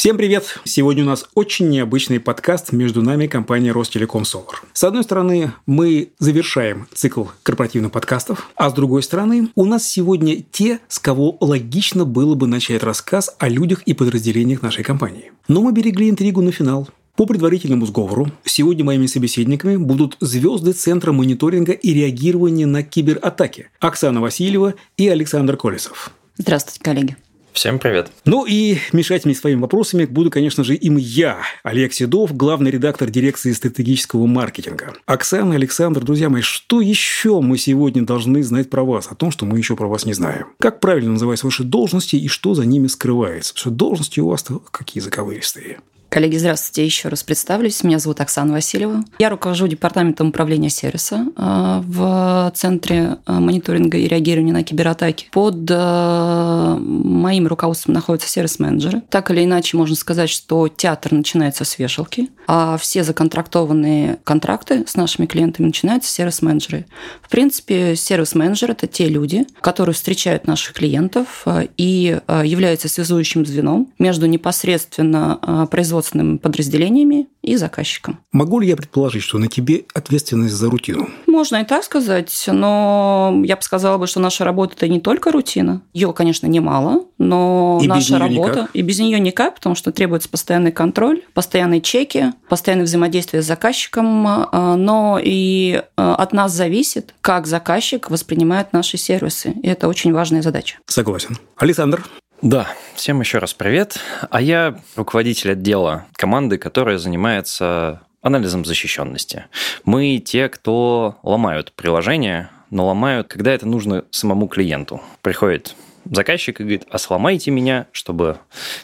Всем привет! Сегодня у нас очень необычный подкаст между нами компания Ростелеком Солар. С одной стороны, мы завершаем цикл корпоративных подкастов, а с другой стороны, у нас сегодня те, с кого логично было бы начать рассказ о людях и подразделениях нашей компании. Но мы берегли интригу на финал. По предварительному сговору, сегодня моими собеседниками будут звезды Центра мониторинга и реагирования на кибератаки Оксана Васильева и Александр Колесов. Здравствуйте, коллеги. Всем привет. Ну и мешать мне своими вопросами буду, конечно же, им я, Олег Седов, главный редактор дирекции стратегического маркетинга. Оксана, Александр, друзья мои, что еще мы сегодня должны знать про вас, о том, что мы еще про вас не знаем? Как правильно называть ваши должности и что за ними скрывается? Потому что должности у вас какие заковыристые. Коллеги, здравствуйте. Еще раз представлюсь. Меня зовут Оксана Васильева. Я руковожу департаментом управления сервиса э, в Центре э, мониторинга и реагирования на кибератаки. Под э, моим руководством находятся сервис-менеджеры. Так или иначе, можно сказать, что театр начинается с вешалки, а все законтрактованные контракты с нашими клиентами начинаются с сервис-менеджеры. В принципе, сервис-менеджер – это те люди, которые встречают наших клиентов и являются связующим звеном между непосредственно производством производственными подразделениями и заказчиком. Могу ли я предположить, что на тебе ответственность за рутину? Можно и так сказать, но я бы сказала бы, что наша работа это не только рутина. Ее, конечно, немало, но и наша работа никак. и без нее никак, потому что требуется постоянный контроль, постоянные чеки, постоянное взаимодействие с заказчиком, а, но и а, от нас зависит, как заказчик воспринимает наши сервисы. И это очень важная задача. Согласен. Александр, да, всем еще раз привет. А я руководитель отдела команды, которая занимается анализом защищенности. Мы те, кто ломают приложение, но ломают, когда это нужно самому клиенту. Приходит заказчик и говорит, а сломайте меня, чтобы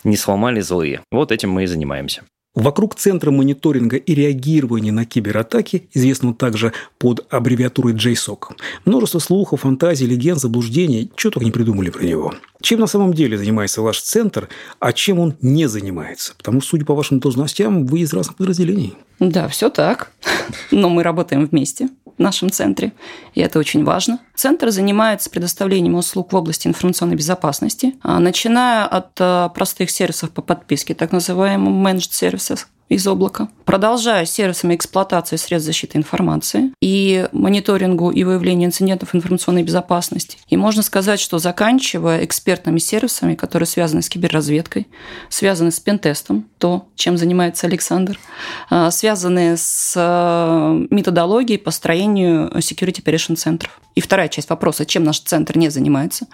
не сломали злые. Вот этим мы и занимаемся. Вокруг Центра мониторинга и реагирования на кибератаки, известного также под аббревиатурой JSOC, множество слухов, фантазий, легенд, заблуждений, чего только не придумали про него. Чем на самом деле занимается ваш центр, а чем он не занимается? Потому что, судя по вашим должностям, вы из разных подразделений. Да, все так. Но мы работаем вместе в нашем центре, и это очень важно. Центр занимается предоставлением услуг в области информационной безопасности, а, начиная от а, простых сервисов по подписке, так называемых managed services, из облака, продолжая сервисами эксплуатации средств защиты информации и мониторингу и выявлению инцидентов информационной безопасности. И можно сказать, что заканчивая экспертными сервисами, которые связаны с киберразведкой, связаны с пентестом, то, чем занимается Александр, а, связаны с а, методологией построению security operation центров. И вторая часть вопроса, чем наш центр не занимается.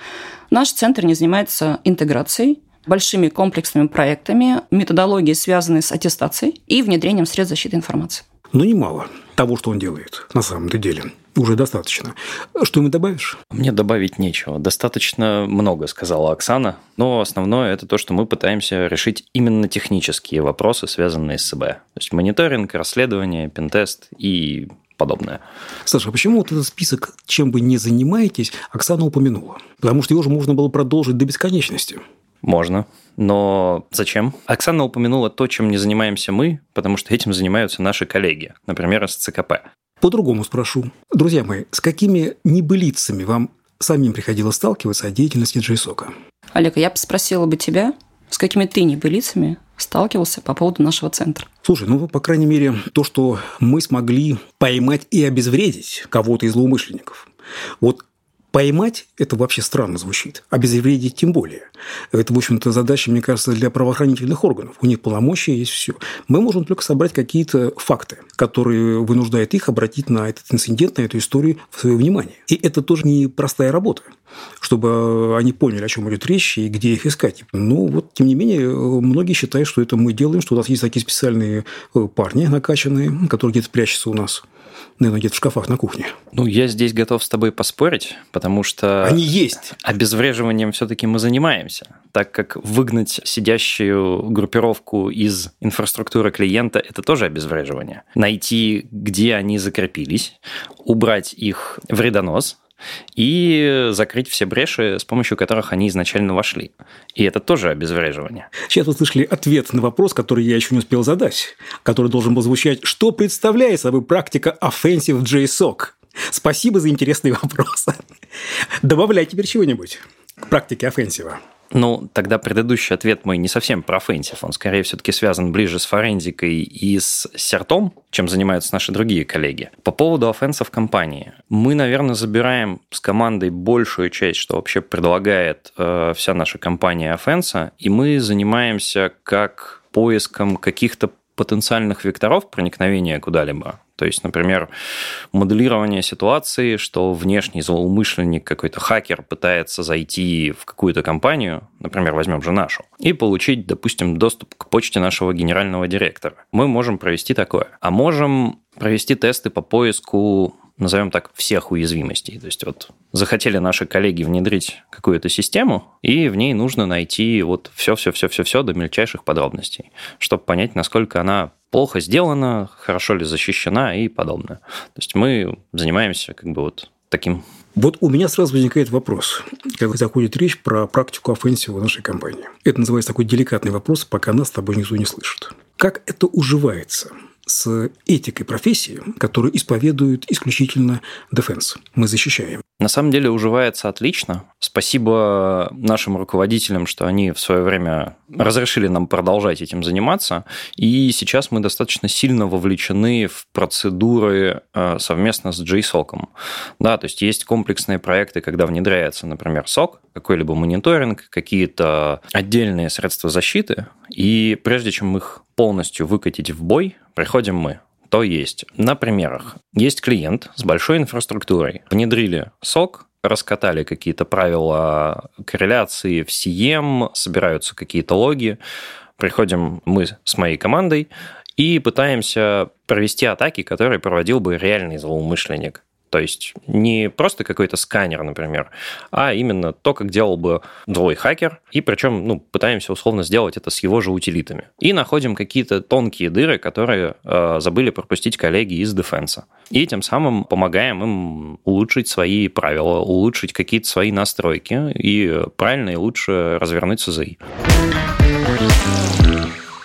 Наш центр не занимается интеграцией большими комплексными проектами, методологии, связанные с аттестацией и внедрением средств защиты информации. Но немало того, что он делает на самом-то деле. Уже достаточно. Что ему добавишь? Мне добавить нечего. Достаточно много, сказала Оксана. Но основное это то, что мы пытаемся решить именно технические вопросы, связанные с СБ. То есть мониторинг, расследование, пентест и подобное. Саша, а почему вот этот список, чем вы не занимаетесь, Оксана упомянула? Потому что его же можно было продолжить до бесконечности. Можно. Но зачем? Оксана упомянула то, чем не занимаемся мы, потому что этим занимаются наши коллеги, например, из ЦКП. По-другому спрошу. Друзья мои, с какими небылицами вам самим приходилось сталкиваться о деятельности JSOC? Олег, я бы спросила бы тебя, с какими ты небылицами сталкивался по поводу нашего центра? Слушай, ну, по крайней мере, то, что мы смогли поймать и обезвредить кого-то из злоумышленников. Вот Поймать – это вообще странно звучит, обезвредить тем более. Это, в общем-то, задача, мне кажется, для правоохранительных органов. У них полномочия есть все. Мы можем только собрать какие-то факты, которые вынуждают их обратить на этот инцидент, на эту историю в свое внимание. И это тоже не простая работа, чтобы они поняли, о чем идет речь и где их искать. Ну, вот, тем не менее, многие считают, что это мы делаем, что у нас есть такие специальные парни накачанные, которые где-то прячутся у нас наверное, где-то в шкафах на кухне. Ну, я здесь готов с тобой поспорить, потому что... Они есть. Обезвреживанием все-таки мы занимаемся, так как выгнать сидящую группировку из инфраструктуры клиента – это тоже обезвреживание. Найти, где они закрепились, убрать их вредонос, и закрыть все бреши, с помощью которых они изначально вошли. И это тоже обезвреживание. Сейчас вы слышали ответ на вопрос, который я еще не успел задать, который должен был звучать «Что представляет собой практика Offensive JSOC?» Спасибо за интересный вопрос. Добавляй теперь чего-нибудь к практике offensive а. Ну, тогда предыдущий ответ мой не совсем про offensive. Он скорее все-таки связан ближе с forensic ой и с CERT ом, чем занимаются наши другие коллеги. По поводу offense ов компании. Мы, наверное, забираем с командой большую часть, что вообще предлагает э, вся наша компания offense а, и мы занимаемся как поиском каких-то потенциальных векторов проникновения куда-либо. То есть, например, моделирование ситуации, что внешний злоумышленник, какой-то хакер пытается зайти в какую-то компанию, например, возьмем же нашу, и получить, допустим, доступ к почте нашего генерального директора. Мы можем провести такое. А можем провести тесты по поиску назовем так, всех уязвимостей. То есть вот захотели наши коллеги внедрить какую-то систему, и в ней нужно найти вот все-все-все-все-все до мельчайших подробностей, чтобы понять, насколько она плохо сделана, хорошо ли защищена и подобное. То есть мы занимаемся как бы вот таким вот у меня сразу возникает вопрос, когда заходит речь про практику офенсива в нашей компании. Это называется такой деликатный вопрос, пока нас с тобой никто не слышит. Как это уживается с этикой профессии, которую исповедует исключительно Defense. Мы защищаем. На самом деле уживается отлично. Спасибо нашим руководителям, что они в свое время разрешили нам продолжать этим заниматься. И сейчас мы достаточно сильно вовлечены в процедуры э, совместно с JSOC. Да, то есть есть комплексные проекты, когда внедряется, например, SOC, какой-либо мониторинг, какие-то отдельные средства защиты. И прежде чем их полностью выкатить в бой, приходим мы. То есть, на примерах. Есть клиент с большой инфраструктурой. Внедрили сок, раскатали какие-то правила корреляции в CM, собираются какие-то логи. Приходим мы с моей командой и пытаемся провести атаки, которые проводил бы реальный злоумышленник. То есть не просто какой-то сканер, например, а именно то, как делал бы двой хакер, и причем ну, пытаемся условно сделать это с его же утилитами. И находим какие-то тонкие дыры, которые э, забыли пропустить коллеги из дефенса. И тем самым помогаем им улучшить свои правила, улучшить какие-то свои настройки и правильно и лучше развернуть СЗИ.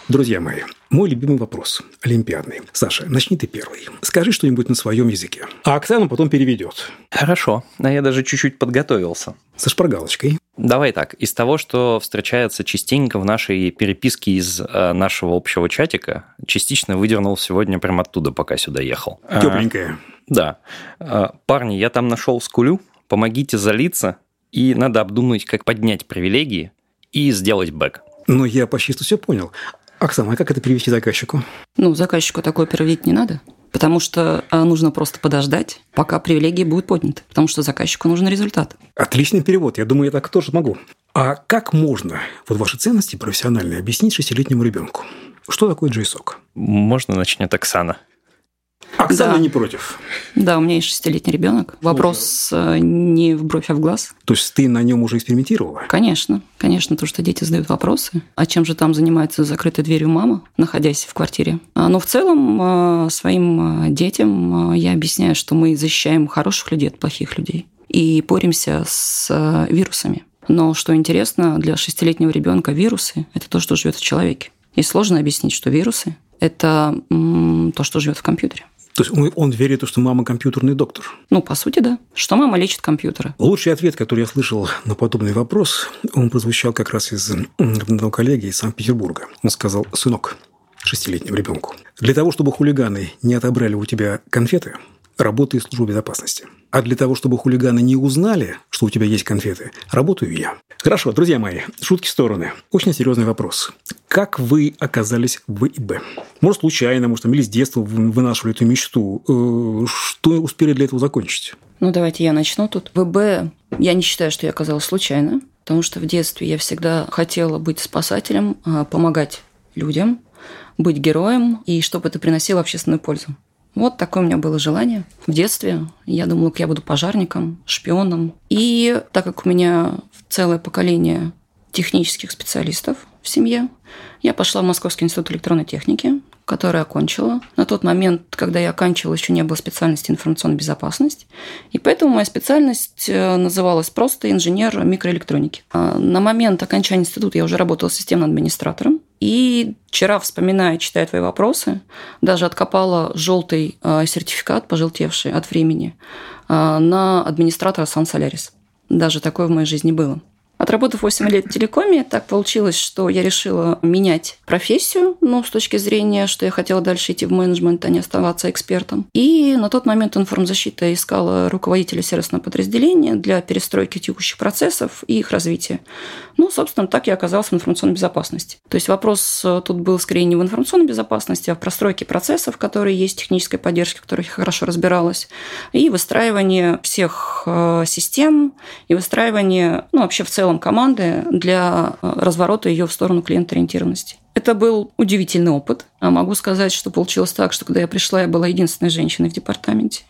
Друзья мои, мой любимый вопрос, олимпиадный. Саша, начни ты первый. Скажи что-нибудь на своем языке. А Оксана потом переведет. Хорошо, а я даже чуть-чуть подготовился. Со шпаргалочкой. Давай так, из того, что встречается частенько в нашей переписке из э, нашего общего чатика, частично выдернул сегодня прямо оттуда, пока сюда ехал. Тепленькая. А, да. А, парни, я там нашел скулю, помогите залиться, и надо обдумать, как поднять привилегии и сделать бэк. Ну, я почти что все понял. Оксана, а как это перевести заказчику? Ну, заказчику такое переводить не надо. Потому что а, нужно просто подождать, пока привилегии будут подняты. Потому что заказчику нужен результат. Отличный перевод. Я думаю, я так тоже могу. А как можно вот ваши ценности профессиональные объяснить шестилетнему ребенку? Что такое JSOC? Можно начнет Оксана. Оксана да. не против. Да, у меня есть шестилетний ребенок. Вопрос Можно. не в бровь, а в глаз. То есть ты на нем уже экспериментировала? Конечно, конечно, то, что дети задают вопросы. А чем же там занимается закрытой дверью мама, находясь в квартире? А, но в целом а, своим а, детям я объясняю, что мы защищаем хороших людей от плохих людей и боремся с вирусами. Но что интересно, для шестилетнего ребенка вирусы – это то, что живет в человеке. И сложно объяснить, что вирусы – это то, что живет в компьютере. То есть он, он верит, что мама компьютерный доктор? Ну, по сути, да. Что мама лечит компьютеры. Лучший ответ, который я слышал на подобный вопрос, он прозвучал как раз из одного коллеги из Санкт-Петербурга. Он сказал, сынок, шестилетнему ребенку, для того, чтобы хулиганы не отобрали у тебя конфеты, работает служба безопасности. А для того, чтобы хулиганы не узнали, что у тебя есть конфеты, работаю я. Хорошо, друзья мои, шутки в стороны. Очень серьезный вопрос. Как вы оказались в ИБ? Может, случайно, может, или с детства вынашивали эту мечту. Э, что успели для этого закончить? Ну, давайте я начну тут. В ИБ я не считаю, что я оказалась случайно, потому что в детстве я всегда хотела быть спасателем, а, помогать людям, быть героем, и чтобы это приносило общественную пользу. Вот такое у меня было желание в детстве. Я думала, я буду пожарником, шпионом. И так как у меня целое поколение технических специалистов в семье, я пошла в Московский институт электронной техники, который окончила. На тот момент, когда я оканчивала, еще не было специальности информационная безопасность. И поэтому моя специальность э, называлась просто инженер микроэлектроники. А на момент окончания института я уже работала системным администратором. И вчера, вспоминая, читая твои вопросы, даже откопала желтый э, сертификат, пожелтевший от времени, э, на администратора Сан Солярис. Даже такое в моей жизни было. Отработав 8 лет в телекоме, так получилось, что я решила менять профессию, ну, с точки зрения, что я хотела дальше идти в менеджмент, а не оставаться экспертом. И на тот момент информзащита искала руководителя сервисного подразделения для перестройки текущих процессов и их развития. Ну, собственно, так я оказалась в информационной безопасности. То есть вопрос э, тут был скорее не в информационной безопасности, а в простройке процессов, которые есть, технической поддержки, в которых я хорошо разбиралась, и выстраивание всех э, систем, и выстраивание, ну, вообще в целом команды для э, разворота ее в сторону клиент-ориентированности. Это был удивительный опыт. А могу сказать, что получилось так, что когда я пришла, я была единственной женщиной в департаменте.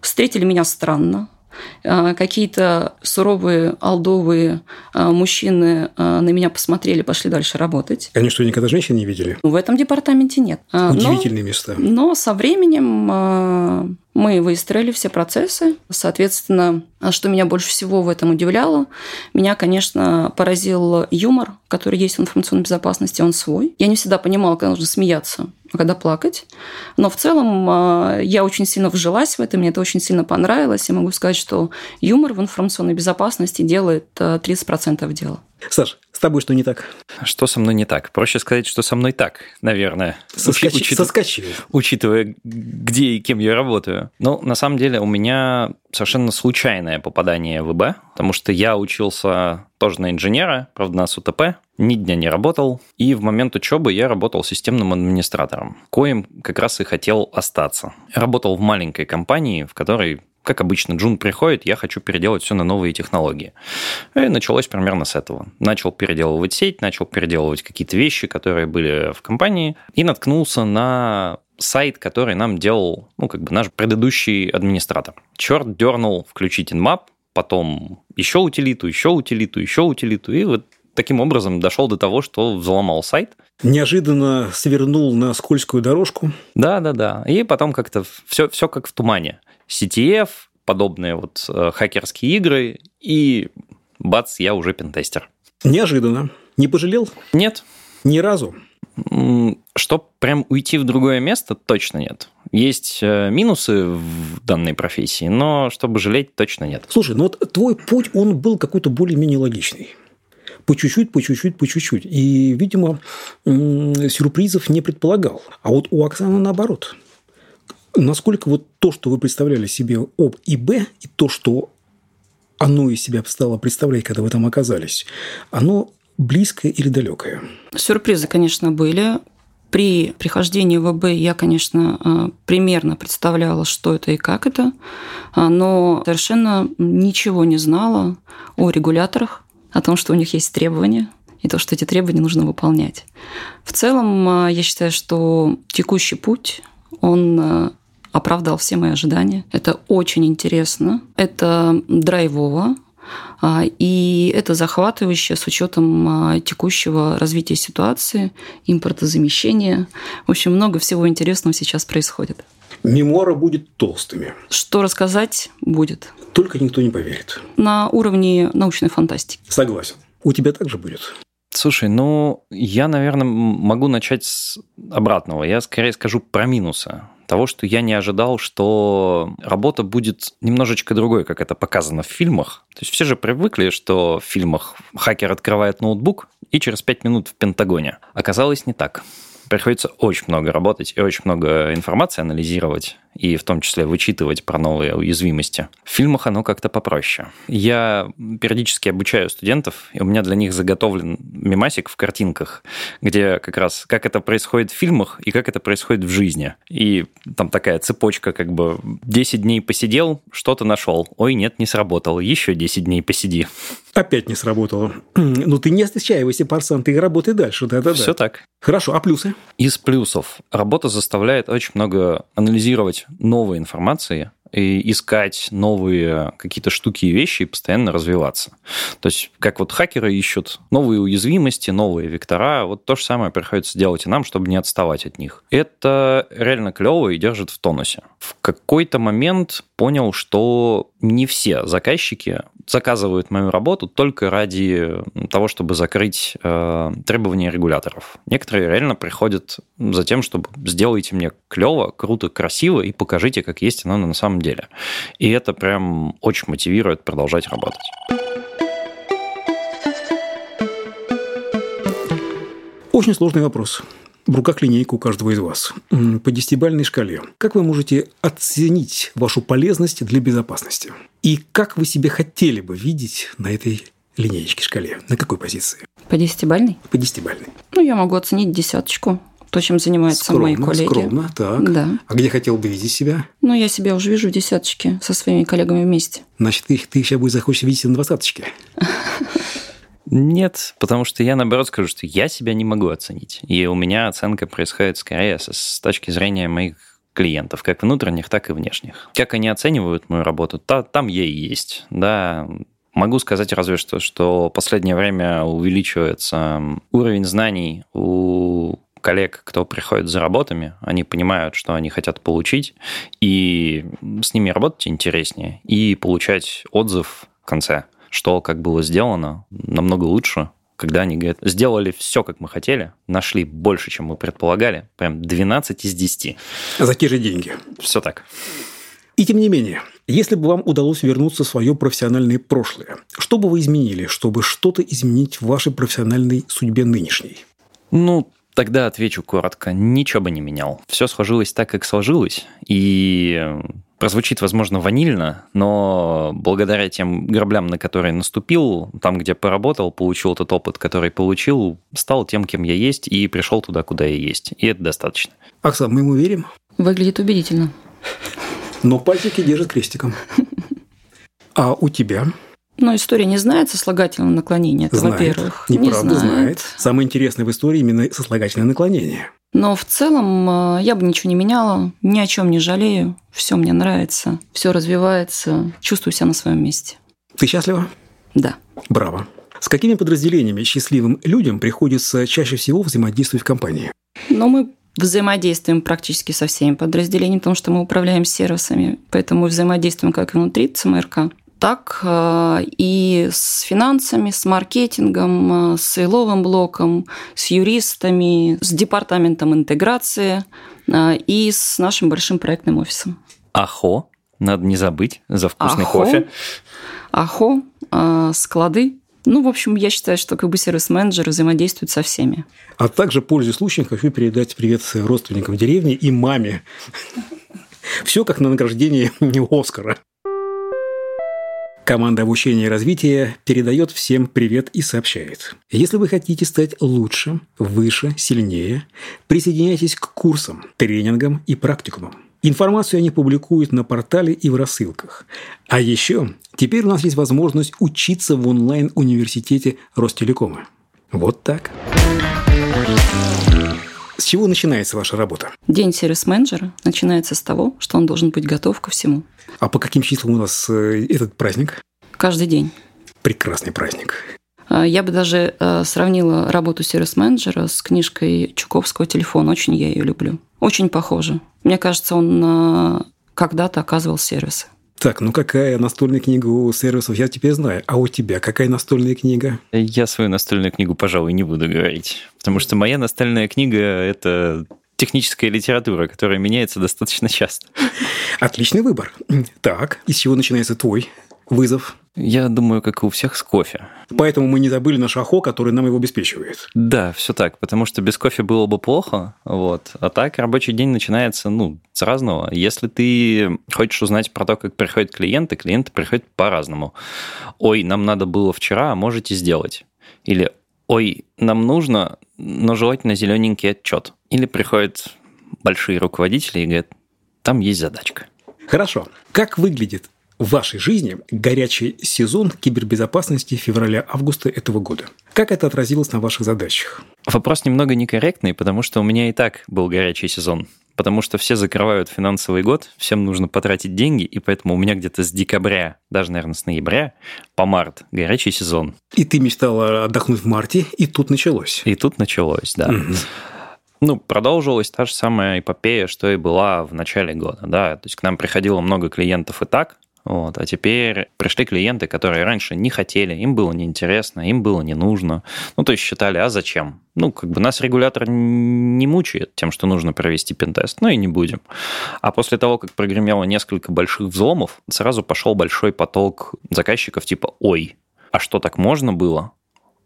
Встретили меня странно, а, какие-то суровые, алдовые а, мужчины на меня посмотрели, пошли дальше работать. Они что, никогда женщин не видели? В этом департаменте нет. Удивительные но, места. Но со временем мы выстроили все процессы. Соответственно, что меня больше всего в этом удивляло, меня, конечно, поразил юмор, который есть в информационной безопасности, он свой. Я не всегда понимала, когда нужно смеяться, а когда плакать. Но в целом а, я очень сильно вжилась в это, мне это очень сильно понравилось. Я могу сказать, что юмор в информационной безопасности делает 30% а, дела. Саш, с тобой что не так? Что со мной не так? Проще сказать, что со мной так, наверное. Соскочи, Учит... Соскочили. Учитывая, где и кем я работаю. Ну, на самом деле, у меня совершенно случайное попадание в ИБ, потому что я учился тоже на инженера, правда, на СУТП, ни дня не работал, и в момент учебы я работал системным администратором, коим как раз и хотел остаться. Работал в маленькой компании, в которой как обычно, Джун приходит, я хочу переделать все на новые технологии. И началось примерно с этого. Начал переделывать сеть, начал переделывать какие-то вещи, которые были в компании, и наткнулся на сайт, который нам делал, ну, как бы наш предыдущий администратор. Черт дернул включить InMap, потом еще утилиту, еще утилиту, еще утилиту, и вот таким образом дошел до того, что взломал сайт. Неожиданно свернул на скользкую дорожку. Да, да, да. И потом как-то все, все как в тумане. CTF, подобные вот э, хакерские игры, и бац, я уже пентестер. Неожиданно. Не пожалел? Нет. Ни разу? Чтоб прям уйти в другое место, точно нет. Есть э, минусы в данной профессии, но чтобы жалеть, точно нет. Слушай, ну вот твой путь, он был какой-то более-менее логичный. По чуть-чуть, по чуть-чуть, по чуть-чуть. И, видимо, сюрпризов не предполагал. А вот у Оксаны наоборот – насколько вот то, что вы представляли себе об ИБ, и то, что оно из себя стало представлять, когда вы там оказались, оно близкое или далекое? Сюрпризы, конечно, были. При прихождении в ИБ я, конечно, э, примерно представляла, что это и как это, э, но совершенно ничего не знала о регуляторах, о том, что у них есть требования, и то, что эти требования нужно выполнять. В целом, э, я считаю, что текущий путь, он оправдал все мои ожидания. Это очень интересно, это драйвово, а, и это захватывающе с учетом а, текущего развития ситуации, импортозамещения. В общем, много всего интересного сейчас происходит. Мемуары будет толстыми. Что рассказать будет. Только никто не поверит. На уровне научной фантастики. Согласен. У тебя также будет. Слушай, ну, я, наверное, могу начать с обратного. Я скорее скажу про минусы того, что я не ожидал, что работа будет немножечко другой, как это показано в фильмах. То есть все же привыкли, что в фильмах хакер открывает ноутбук и через пять минут в Пентагоне. Оказалось не так приходится очень много работать и очень много информации анализировать, и в том числе вычитывать про новые уязвимости. В фильмах оно как-то попроще. Я периодически обучаю студентов, и у меня для них заготовлен мемасик в картинках, где как раз как это происходит в фильмах и как это происходит в жизни. И там такая цепочка, как бы 10 дней посидел, что-то нашел. Ой, нет, не сработало. Еще 10 дней посиди. Опять не сработало. Ну, ты не отчаивайся, парсан, ты работай дальше. Да-да-да. Все так. Хорошо, а плюсы? Из плюсов. Работа заставляет очень много анализировать новой информации, и искать новые какие-то штуки и вещи и постоянно развиваться. То есть, как вот хакеры ищут новые уязвимости, новые вектора, вот то же самое приходится делать и нам, чтобы не отставать от них. Это реально клево и держит в тонусе. В какой-то момент понял, что не все заказчики заказывают мою работу только ради того, чтобы закрыть э, требования регуляторов. Некоторые реально приходят за тем, чтобы сделайте мне клево, круто, красиво и покажите, как есть оно на самом деле. И это прям очень мотивирует продолжать работать. Очень сложный вопрос. В руках линейка у каждого из вас. По десятибальной шкале. Как вы можете оценить вашу полезность для безопасности? И как вы себе хотели бы видеть на этой линеечке шкале? На какой позиции? По десятибальной? По десятибальной. Ну, я могу оценить десяточку. То, чем занимаются скромно, мои коллеги. Скромно, так. Да. А где хотел бы видеть себя? Ну, я себя уже вижу в десяточке со своими коллегами вместе. Значит, ты, ты сейчас будешь захочешь видеть на двадцаточке. Нет, потому что я, наоборот, скажу, что я себя не могу оценить. И у меня оценка происходит скорее с точки зрения моих клиентов, как внутренних, так и внешних. Как они оценивают мою работу, та, там я и есть. Да, Могу сказать разве что, что последнее время увеличивается уровень знаний у коллег, кто приходит за работами, они понимают, что они хотят получить, и с ними работать интереснее, и получать отзыв в конце, что как было сделано, намного лучше, когда они говорят, сделали все, как мы хотели, нашли больше, чем мы предполагали, прям 12 из 10. За те же деньги. Все так. И тем не менее, если бы вам удалось вернуться в свое профессиональное прошлое, что бы вы изменили, чтобы что-то изменить в вашей профессиональной судьбе нынешней? Ну, Тогда отвечу коротко. Ничего бы не менял. Все сложилось так, как сложилось. И прозвучит, возможно, ванильно, но благодаря тем граблям, на которые наступил, там, где поработал, получил тот опыт, который получил, стал тем, кем я есть, и пришел туда, куда я есть. И это достаточно. Оксана, мы ему верим? Выглядит убедительно. Но пальчики держат крестиком. А у тебя? Но история не знает сослагательного наклонения, это знает. во-первых. Неправда не знает. знает. Самое интересное в истории именно сослагательное наклонение. Но в целом э, я бы ничего не меняла, ни о чем не жалею, все мне нравится, все развивается, чувствую себя на своем месте. Ты счастлива? Да. Браво. С какими подразделениями счастливым людям приходится чаще всего взаимодействовать в компании? Но мы взаимодействуем практически со всеми подразделениями, потому что мы управляем сервисами, поэтому мы взаимодействуем как внутри ЦМРК, так э, и с финансами, с маркетингом, э, с сейловым блоком, с юристами, с департаментом интеграции э, и с нашим большим проектным офисом. Ахо, надо не забыть, за вкусный Ахо, кофе. Ахо, склады. Ну, в общем, я считаю, что как бы сервис-менеджеры взаимодействуют со всеми. А также, пользуясь случаем, хочу передать привет родственникам деревни и маме. Все как на награждении Оскара. Команда обучения и развития передает всем привет и сообщает. Если вы хотите стать лучше, выше, сильнее, присоединяйтесь к курсам, тренингам и практикумам. Информацию они публикуют на портале и в рассылках. А еще теперь у нас есть возможность учиться в онлайн-университете Ростелекома. Вот так. С чего начинается ваша работа? День сервис-менеджера начинается с того, что он должен быть готов ко всему. А по каким числам у нас э, этот праздник? Каждый день. Прекрасный праздник. А, я бы даже э, сравнила работу сервис-менеджера с книжкой Чуковского «Телефон». Очень я ее люблю. Очень похоже. Мне кажется, он э, когда-то оказывал сервисы. Так, ну какая настольная книга у сервисов, я теперь знаю. А у тебя какая настольная книга? Я свою настольную книгу, пожалуй, не буду говорить. Потому что моя настольная книга – это техническая литература, которая меняется достаточно часто. Отличный выбор. Так, из чего начинается твой вызов? Я думаю, как и у всех с кофе. Поэтому мы не забыли наш АХО, который нам его обеспечивает. Да, все так, потому что без кофе было бы плохо, вот. А так рабочий день начинается, ну, с разного. Если ты хочешь узнать про то, как приходят клиенты, клиенты приходят по-разному. Ой, нам надо было вчера, а можете сделать. Или ой, нам нужно, но желательно зелененький отчет. Или приходят большие руководители и говорят, там есть задачка. Хорошо. Как выглядит в вашей жизни горячий сезон кибербезопасности февраля-августа этого года? Как это отразилось на ваших задачах? Вопрос немного некорректный, потому что у меня и так был горячий сезон. Потому что все закрывают финансовый год, всем нужно потратить деньги, и поэтому у меня где-то с декабря, даже, наверное, с ноября по март горячий сезон. И ты мечтала отдохнуть в марте, и тут началось. И тут началось, да. Ну, продолжилась та же самая эпопея, что и была в начале года, да. То есть к нам приходило много клиентов и так, вот. А теперь пришли клиенты, которые раньше не хотели, им было неинтересно, им было не нужно. Ну, то есть считали, а зачем? Ну, как бы нас регулятор не мучает тем, что нужно провести пентест, ну и не будем. А после того, как прогремело несколько больших взломов, сразу пошел большой поток заказчиков типа «Ой, а что так можно было?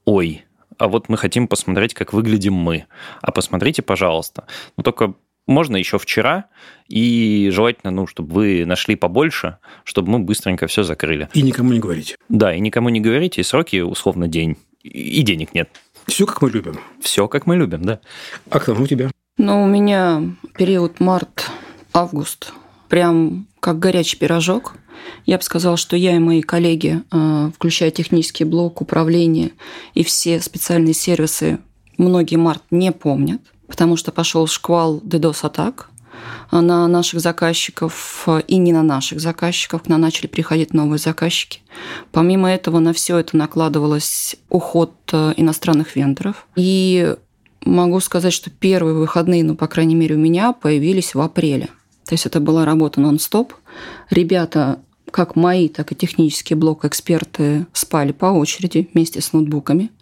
Ой, а вот мы хотим посмотреть, как выглядим мы. А посмотрите, пожалуйста. Но только можно еще вчера, и желательно, ну, чтобы вы нашли побольше, чтобы мы быстренько все закрыли. И никому не говорите. Да, и никому не говорите, и сроки условно день, и денег нет. Все, как мы любим. Все, как мы любим, да. А кто у тебя? Ну, у меня период март-август прям как горячий пирожок. Я бы сказала, что я и мои коллеги, э, включая технический блок, управление и все специальные сервисы, многие март не помнят, потому что пошел шквал DDoS-атак на наших заказчиков и не на наших заказчиков, к нам начали приходить новые заказчики. Помимо этого, на все это накладывалось уход э, иностранных вендоров. И могу сказать, что первые выходные, ну, по крайней мере, у меня появились в апреле. То есть это была работа нон-стоп. Ребята как мои, так и технический блок эксперты спали по очереди вместе с ноутбуками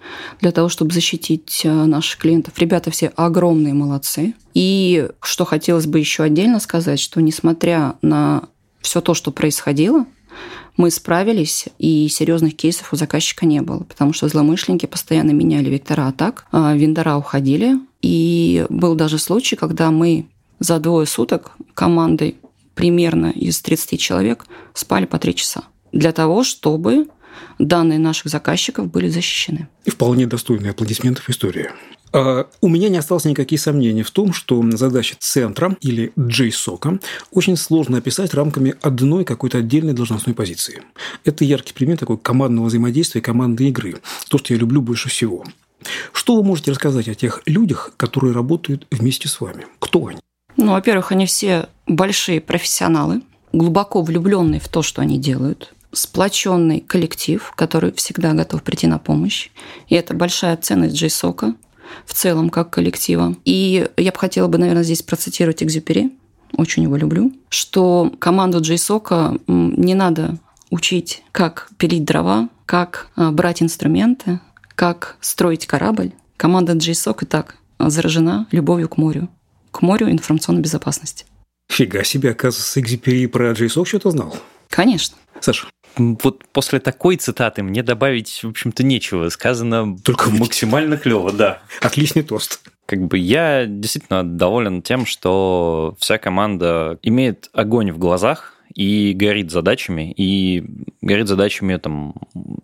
для того, чтобы защитить э, наших клиентов. Ребята все огромные молодцы. И что хотелось бы еще отдельно сказать, что несмотря на все то, что происходило, мы справились, и серьезных кейсов у заказчика не было, потому что злоумышленники постоянно меняли вектора атак, а вендора уходили, и был даже случай, когда мы за двое суток командой примерно из 30 человек спали по 3 часа для того, чтобы данные наших заказчиков были защищены. И вполне достойные аплодисментов история. А, у меня не осталось никаких сомнений в том, что задача центра или JSOC очень сложно описать рамками одной какой-то отдельной должностной позиции. Это яркий пример такой командного взаимодействия, командной игры. То, что я люблю больше всего. Что вы можете рассказать о тех людях, которые работают вместе с вами? Кто они? Ну, во-первых, они все большие профессионалы, глубоко влюбленные в то, что они делают, сплоченный коллектив, который всегда готов прийти на помощь. И это большая ценность JSOC в целом как коллектива. И я бы хотела бы, наверное, здесь процитировать Экзюпери, очень его люблю, что команду JSOC не надо учить, как пилить дрова, как а, брать инструменты, как строить корабль. Команда JSOC и так заражена любовью к морю к морю информационной безопасности. Фига себе, оказывается, Экзипери про JSOC что-то знал. Конечно. Саша, вот после такой цитаты мне добавить, в общем-то, нечего. Сказано Только максимально клево, да. Отличный тост. Как бы я действительно доволен тем, что вся команда имеет огонь в глазах и горит задачами, и горит задачами, там,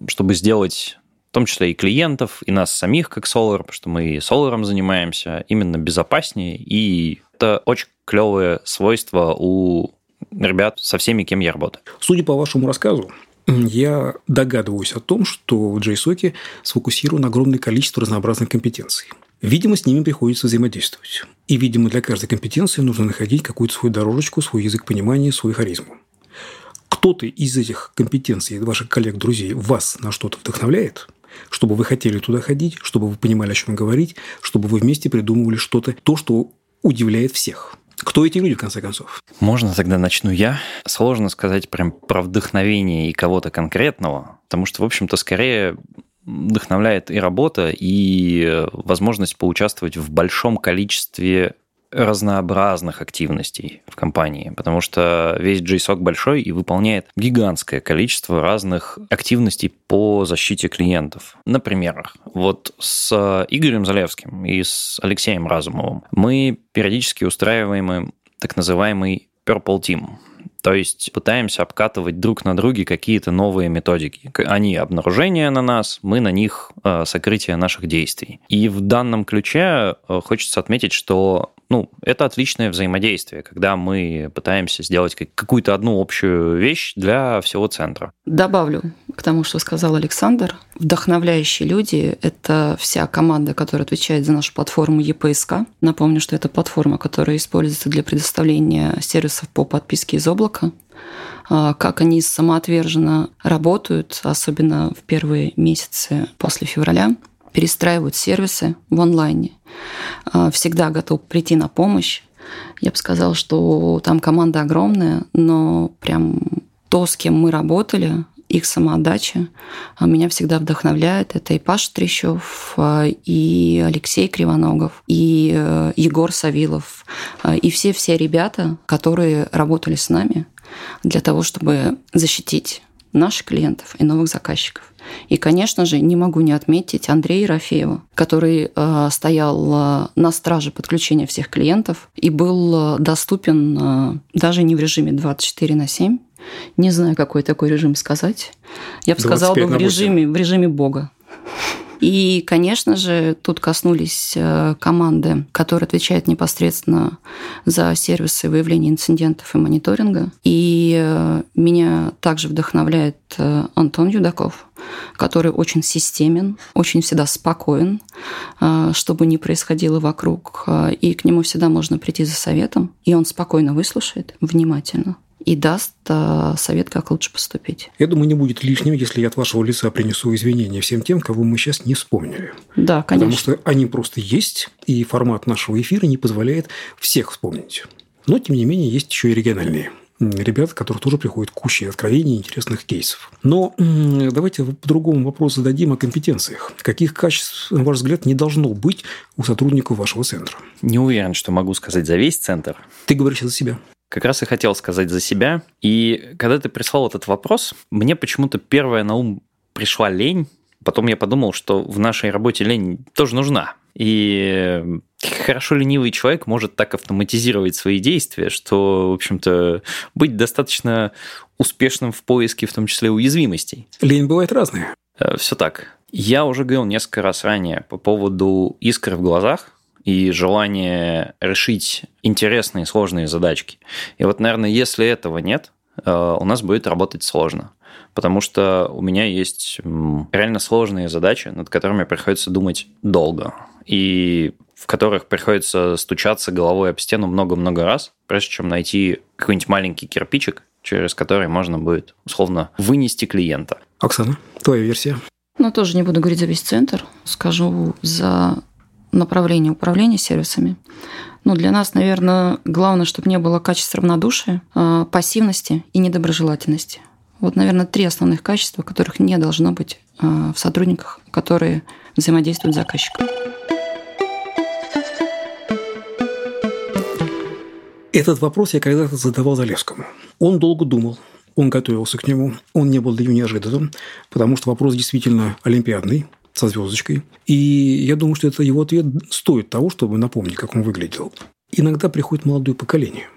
чтобы сделать в том числе и клиентов, и нас самих как Solar, потому что мы и Solar занимаемся, именно безопаснее, и это очень клевое свойство у ребят со всеми, кем я работаю. Судя по вашему рассказу, я догадываюсь о том, что в JSOC сфокусировано огромное количество разнообразных компетенций. Видимо, с ними приходится взаимодействовать. И, видимо, для каждой компетенции нужно находить какую-то свою дорожечку, свой язык понимания, свою харизму. Кто-то из этих компетенций, ваших коллег, друзей, вас на что-то вдохновляет – чтобы вы хотели туда ходить, чтобы вы понимали, о чем говорить, чтобы вы вместе придумывали что-то, то, что удивляет всех. Кто эти люди, в конце концов? Можно тогда начну я. Сложно сказать прям про вдохновение и кого-то конкретного, потому что, в общем-то, скорее вдохновляет и работа, и возможность поучаствовать в большом количестве разнообразных активностей в компании, потому что весь JSOC большой и выполняет гигантское количество разных активностей по защите клиентов. Например, вот с Игорем Залевским и с Алексеем Разумовым мы периодически устраиваем так называемый Purple Team. То есть пытаемся обкатывать друг на друге какие-то новые методики. Они обнаружение на нас, мы на них э, сокрытие наших действий. И в данном ключе э, хочется отметить, что ну, это отличное взаимодействие, когда мы пытаемся сделать какую-то одну общую вещь для всего центра. Добавлю к тому, что сказал Александр. Вдохновляющие люди – это вся команда, которая отвечает за нашу платформу EPSK. Напомню, что это платформа, которая используется для предоставления сервисов по подписке из облака а, как они самоотверженно работают, особенно в первые месяцы после февраля перестраивают сервисы в онлайне. А, всегда готов прийти на помощь. Я бы сказала, что там команда огромная, но прям то, с кем мы работали, их самоотдача а, меня всегда вдохновляет. Это и Паша Трещев, а, и Алексей Кривоногов, и э, Егор Савилов, и все-все ребята, которые работали с нами для того, чтобы защитить наших клиентов и новых заказчиков. И, конечно же, не могу не отметить Андрея Ерофеева, который э, стоял э, на страже подключения всех клиентов и был э, доступен э, даже не в режиме 24 на 7. Не знаю, какой такой режим сказать. Я бы сказала бы в режиме, в режиме Бога. И, конечно же, тут коснулись э, команды, которая отвечает непосредственно за сервисы выявления инцидентов и мониторинга. И э, меня также вдохновляет э, Антон Юдаков, который очень системен, очень всегда спокоен, чтобы не происходило вокруг. И к нему всегда можно прийти за советом, и он спокойно выслушает внимательно и даст э, совет, как лучше поступить. Я думаю, не будет лишним, если я от вашего лица принесу извинения всем тем, кого мы сейчас не вспомнили. Да, конечно. Потому что они просто есть, и формат нашего эфира не позволяет всех вспомнить. Но, тем не менее, есть еще и региональные ребята, которые тоже приходят к куче откровений и интересных кейсов. Но давайте по другому вопросу зададим о компетенциях. Каких качеств, на ваш взгляд, не должно быть у сотрудников вашего центра? Не уверен, что могу сказать за весь центр. Ты говоришь за себя. Как раз и хотел сказать за себя. И когда ты прислал этот вопрос, мне почему-то первая на ум пришла лень. Потом я подумал, что в нашей работе лень тоже нужна. И хорошо ленивый человек может так автоматизировать свои действия, что, в общем-то, быть достаточно успешным в поиске, в том числе уязвимостей. Лень бывает разная. Э, Все так. Я уже говорил несколько раз ранее по поводу искры в глазах, и желание решить интересные сложные задачки. И вот, наверное, если этого нет, э, у нас будет работать сложно. Потому что у меня есть реально сложные задачи, над которыми приходится думать долго. И в которых приходится стучаться головой об стену много-много раз, прежде чем найти какой-нибудь маленький кирпичик, через который можно будет условно вынести клиента. Оксана, твоя версия? Ну, тоже не буду говорить за весь центр. Скажу за направление управления сервисами. Ну, для нас, наверное, главное, чтобы не было качеств равнодушия, а, пассивности и недоброжелательности. Вот, наверное, три основных качества, которых не должно быть а, в сотрудниках, которые взаимодействуют с заказчиком. Этот вопрос я когда-то задавал Залевскому. Он долго думал, он готовился к нему, он не был для него неожиданным, потому что вопрос действительно олимпиадный, со звездочкой. И я думаю, что это его ответ стоит того, чтобы напомнить, как он выглядел. Иногда приходит молодое поколение.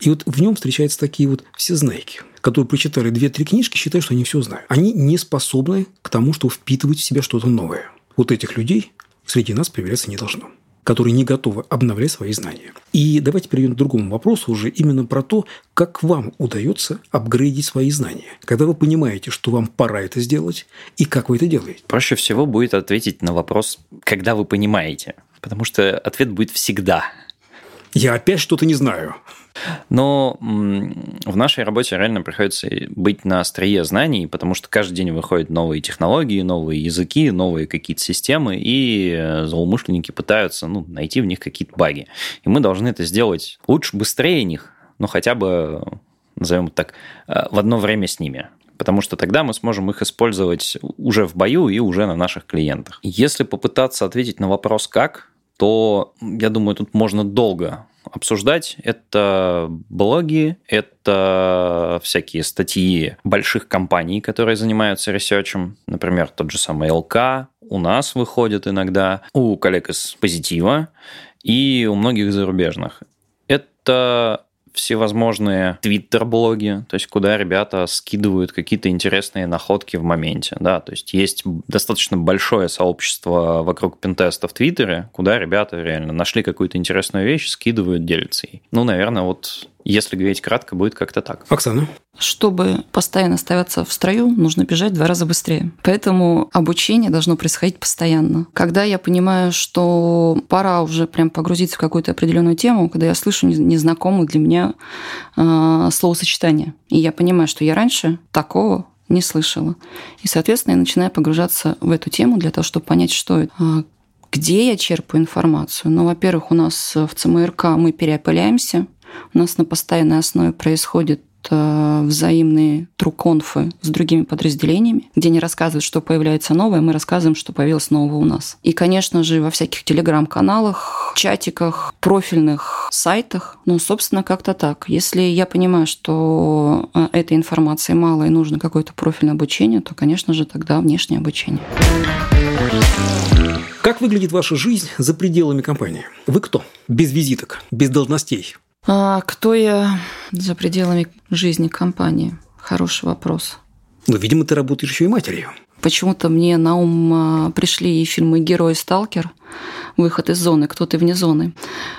И вот в нем встречаются такие вот все знайки, которые прочитали две-три книжки, считают, что они все знают. Они не способны к тому, чтобы впитывать в себя что-то новое. Вот этих людей среди нас появляться не должно которые не готовы обновлять свои знания. И давайте перейдем к другому вопросу уже именно про то, как вам удается апгрейдить свои знания, когда вы понимаете, что вам пора это сделать, и как вы это делаете. Проще всего будет ответить на вопрос, когда вы понимаете, потому что ответ будет всегда. Я опять что-то не знаю. Но в нашей работе реально приходится быть на острие знаний, потому что каждый день выходят новые технологии, новые языки, новые какие-то системы, и э, злоумышленники пытаются ну, найти в них какие-то баги. И мы должны это сделать лучше, быстрее них, но хотя бы, назовем так, э, в одно время с ними потому что тогда мы сможем их использовать уже в бою и уже на наших клиентах. Если попытаться ответить на вопрос «как?», то, я думаю, тут можно долго обсуждать. Это блоги, это всякие статьи больших компаний, которые занимаются ресерчем. Например, тот же самый ЛК у нас выходит иногда, у коллег из Позитива и у многих зарубежных. Это всевозможные твиттер-блоги, то есть куда ребята скидывают какие-то интересные находки в моменте, да, то есть есть достаточно большое сообщество вокруг пентеста в Твиттере, куда ребята реально нашли какую-то интересную вещь, скидывают, делятся ей. Ну, наверное, вот если говорить кратко, будет как-то так. Оксана? Чтобы постоянно оставаться в строю, нужно бежать в два раза быстрее. Поэтому обучение должно происходить постоянно. Когда я понимаю, что пора уже прям погрузиться в какую-то определенную тему, когда я слышу незнакомые для меня э, словосочетания, и я понимаю, что я раньше такого не слышала. И, соответственно, я начинаю погружаться в эту тему для того, чтобы понять, что это. А где я черпаю информацию? Ну, во-первых, у нас в ЦМРК мы переопыляемся, у нас на постоянной основе происходит э, взаимные труконфы с другими подразделениями, где они рассказывают, что появляется новое, мы рассказываем, что появилось нового у нас. И, конечно же, во всяких телеграм-каналах, чатиках, профильных сайтах, ну, собственно, как-то так. Если я понимаю, что э, этой информации мало и нужно какое-то профильное обучение, то, конечно же, тогда внешнее обучение. Как выглядит ваша жизнь за пределами компании? Вы кто? Без визиток, без должностей. А кто я за пределами жизни компании? Хороший вопрос. Ну, видимо, ты работаешь еще и матерью. Почему-то мне на ум а, пришли и фильмы «Герой сталкер», «Выход из зоны», «Кто ты вне зоны».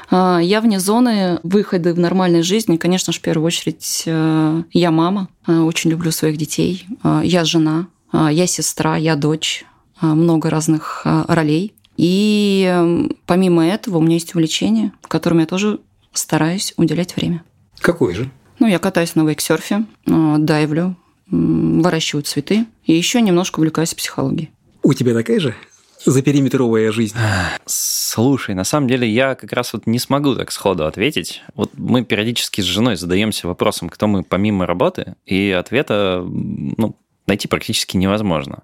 А, я вне зоны, выходы в нормальной жизни, конечно же, в первую очередь, э, я мама, очень люблю своих детей, я жена, я сестра, я дочь, много разных ролей. И помимо этого у меня есть увлечение, которым я тоже стараюсь уделять время. Какое же? Ну, я катаюсь на вейксерфе, дайвлю, выращиваю цветы и еще немножко увлекаюсь психологией. У тебя такая же запериметровая жизнь? Слушай, на самом деле я как раз вот не смогу так сходу ответить. Вот мы периодически с женой задаемся вопросом, кто мы помимо работы, и ответа ну, найти практически невозможно.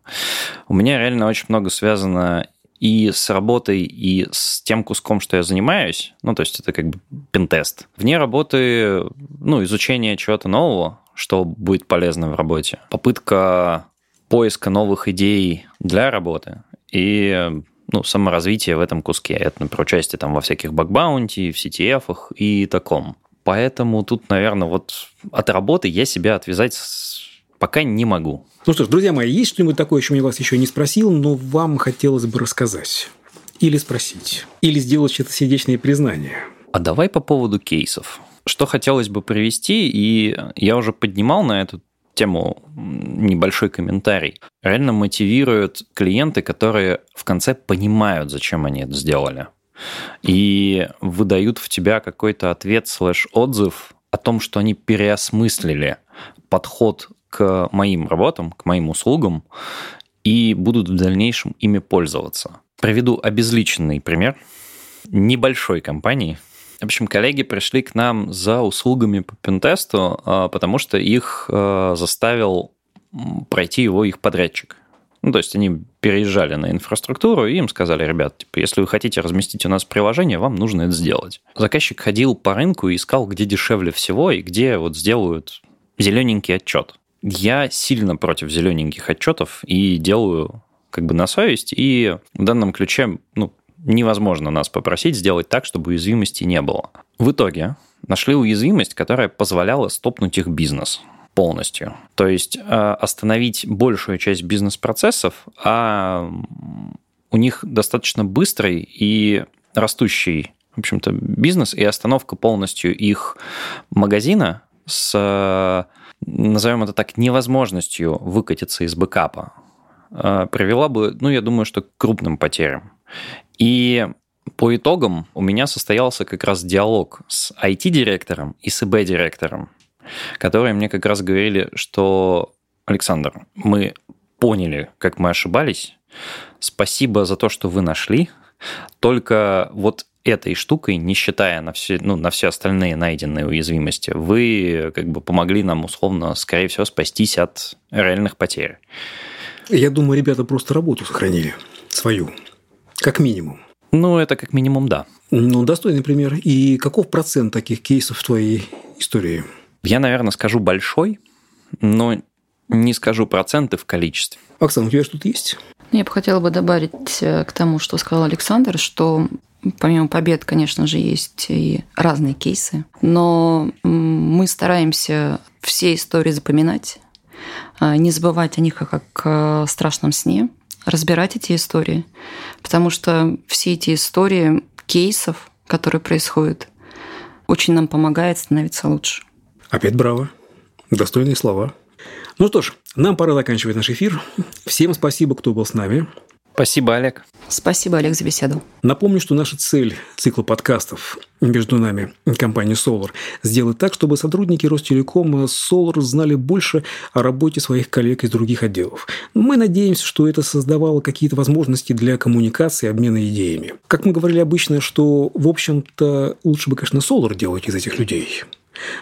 У меня реально очень много связано и с работой, и с тем куском, что я занимаюсь, ну, то есть это как бы пентест. Вне работы, ну, изучение чего-то нового, что будет полезно в работе. Попытка поиска новых идей для работы и ну, саморазвитие в этом куске. Это, например, участие там во всяких бакбаунти, в CTF и таком. Поэтому тут, наверное, вот от работы я себя отвязать пока не могу. Ну что ж, друзья мои, есть что-нибудь такое, о чем я вас еще не спросил, но вам хотелось бы рассказать? Или спросить? Или сделать что-то сердечное признание? А давай по поводу кейсов. Что хотелось бы привести, и я уже поднимал на эту тему небольшой комментарий. Реально мотивируют клиенты, которые в конце понимают, зачем они это сделали. И выдают в тебя какой-то ответ слэш-отзыв о том, что они переосмыслили подход к моим работам, к моим услугам и будут в дальнейшем ими пользоваться. Приведу обезличенный пример небольшой компании. В общем, коллеги пришли к нам за услугами по пентесту, а, потому что их а, заставил пройти его их подрядчик. Ну, то есть они переезжали на инфраструктуру, и им сказали, ребят, типа, если вы хотите разместить у нас приложение, вам нужно это сделать. Заказчик ходил по рынку и искал, где дешевле всего и где вот сделают зелененький отчет. Я сильно против зелененьких отчетов и делаю как бы на совесть, и в данном ключе ну, невозможно нас попросить сделать так, чтобы уязвимости не было. В итоге нашли уязвимость, которая позволяла стопнуть их бизнес полностью. То есть э, остановить большую часть бизнес-процессов, а у них достаточно быстрый и растущий, в общем-то, бизнес, и остановка полностью их магазина с назовем это так, невозможностью выкатиться из бэкапа, э, привела бы, ну, я думаю, что к крупным потерям. И по итогам у меня состоялся как раз диалог с IT-директором и с ИБ-директором, которые мне как раз говорили, что, Александр, мы поняли, как мы ошибались, спасибо за то, что вы нашли, только вот этой штукой, не считая на все, ну, на все остальные найденные уязвимости, вы как бы помогли нам условно, скорее всего, спастись от реальных потерь. Я думаю, ребята просто работу сохранили свою, как минимум. Ну, это как минимум, да. Ну, достойный пример. И каков процент таких кейсов в твоей истории? Я, наверное, скажу большой, но не скажу проценты в количестве. Оксана, у тебя что-то есть? Я бы хотела бы добавить э, к тому, что сказал Александр, что Помимо побед, конечно же, есть и разные кейсы, но мы стараемся все истории запоминать, а, не забывать о них как о страшном сне, разбирать эти истории, потому что все эти истории кейсов, которые происходят, очень нам помогает становиться лучше. Опять браво. Достойные слова. Ну что ж, нам пора заканчивать наш эфир. Всем спасибо, кто был с нами. Спасибо, Олег. Спасибо, Олег, за беседу. Напомню, что наша цель цикла подкастов между нами и компанией Solar сделать так, чтобы сотрудники Ростелекома Solar знали больше о работе своих коллег из других отделов. Мы надеемся, что это создавало какие-то возможности для коммуникации обмена идеями. Как мы говорили обычно, что, в общем-то, лучше бы, конечно, Solar делать из этих людей.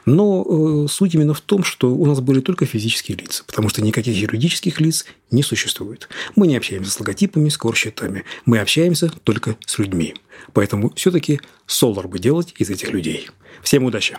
Но э, суть именно в том, что у нас были только физические лица, потому что никаких юридических лиц не существует. Мы не общаемся с логотипами, с корсчетами. Мы общаемся только с людьми. Поэтому все-таки Solar бы делать из этих людей. Всем удачи!